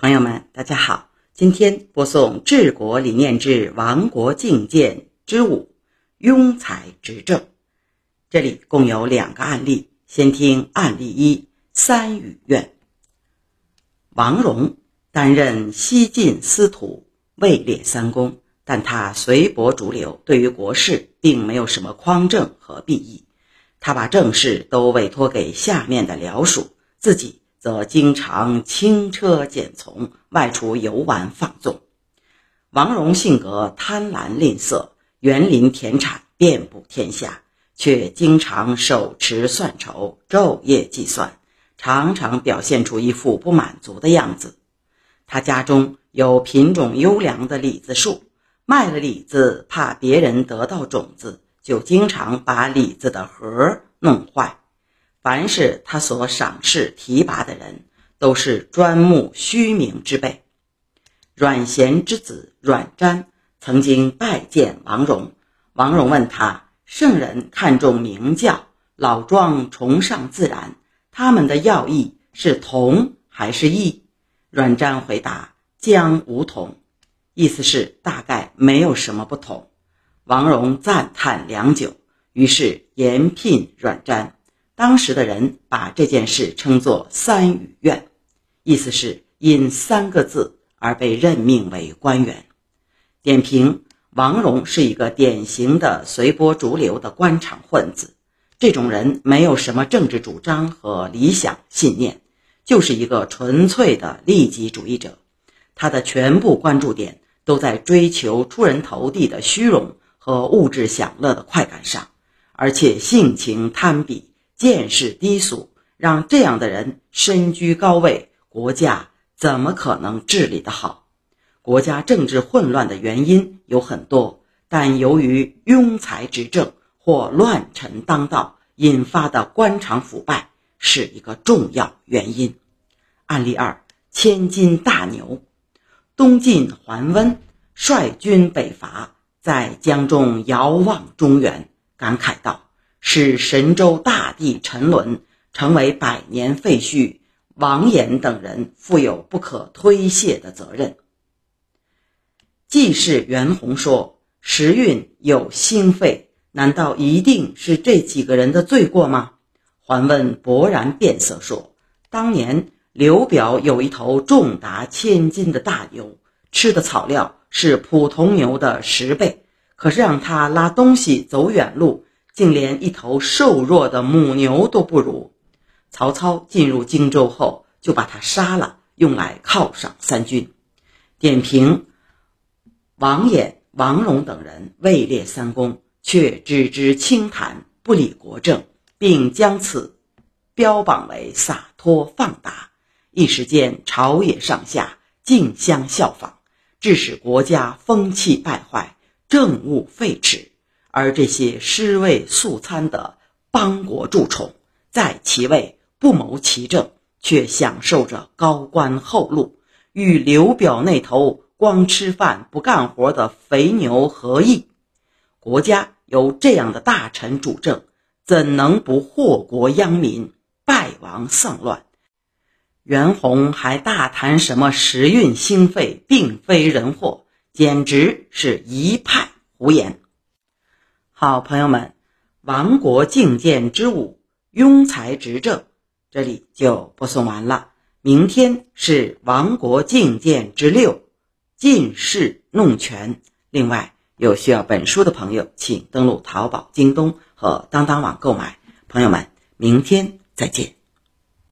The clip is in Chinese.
朋友们，大家好，今天播送治国理念之亡国敬鉴之五：庸才执政。这里共有两个案例，先听案例一：三语院。王戎担任西晋司徒，位列三公，但他随波逐流，对于国事并没有什么匡正和裨益。他把政事都委托给下面的僚属，自己。则经常轻车简从，外出游玩放纵。王戎性格贪婪吝啬，园林田产遍布天下，却经常手持算筹，昼夜计算，常常表现出一副不满足的样子。他家中有品种优良的李子树，卖了李子，怕别人得到种子，就经常把李子的核弄坏。凡是他所赏识提拔的人，都是专慕虚名之辈。阮咸之子阮瞻曾经拜见王戎，王戎问他：“圣人看重名教，老庄崇尚自然，他们的要义是同还是异？”阮瞻回答：“将无同。”意思是大概没有什么不同。王戎赞叹良久，于是延聘阮瞻。当时的人把这件事称作“三语院”，意思是因三个字而被任命为官员。点评：王戎是一个典型的随波逐流的官场混子，这种人没有什么政治主张和理想信念，就是一个纯粹的利己主义者。他的全部关注点都在追求出人头地的虚荣和物质享乐的快感上，而且性情贪鄙。见识低俗，让这样的人身居高位，国家怎么可能治理得好？国家政治混乱的原因有很多，但由于庸才执政或乱臣当道引发的官场腐败是一个重要原因。案例二：千金大牛，东晋桓温率军北伐，在江中遥望中原，感慨道。使神州大地沉沦，成为百年废墟。王衍等人负有不可推卸的责任。季氏袁弘说：“时运有兴废，难道一定是这几个人的罪过吗？”桓温勃然变色说：“当年刘表有一头重达千斤的大牛，吃的草料是普通牛的十倍，可是让他拉东西走远路。”竟连一头瘦弱的母牛都不如。曹操进入荆州后，就把他杀了，用来犒赏三军。点评：王衍、王戎等人位列三公，却只知清谈，不理国政，并将此标榜为洒脱放达，一时间朝野上下竞相效仿，致使国家风气败坏，政务废弛。而这些尸位素餐的邦国蛀虫，在其位不谋其政，却享受着高官厚禄，与刘表那头光吃饭不干活的肥牛何异？国家由这样的大臣主政，怎能不祸国殃民、败亡丧乱？袁弘还大谈什么时运兴废，并非人祸，简直是一派胡言。好，朋友们，亡国境界之五，庸才执政，这里就播送完了。明天是亡国境界之六，进士弄权。另外，有需要本书的朋友，请登录淘宝、京东和当当网购买。朋友们，明天再见。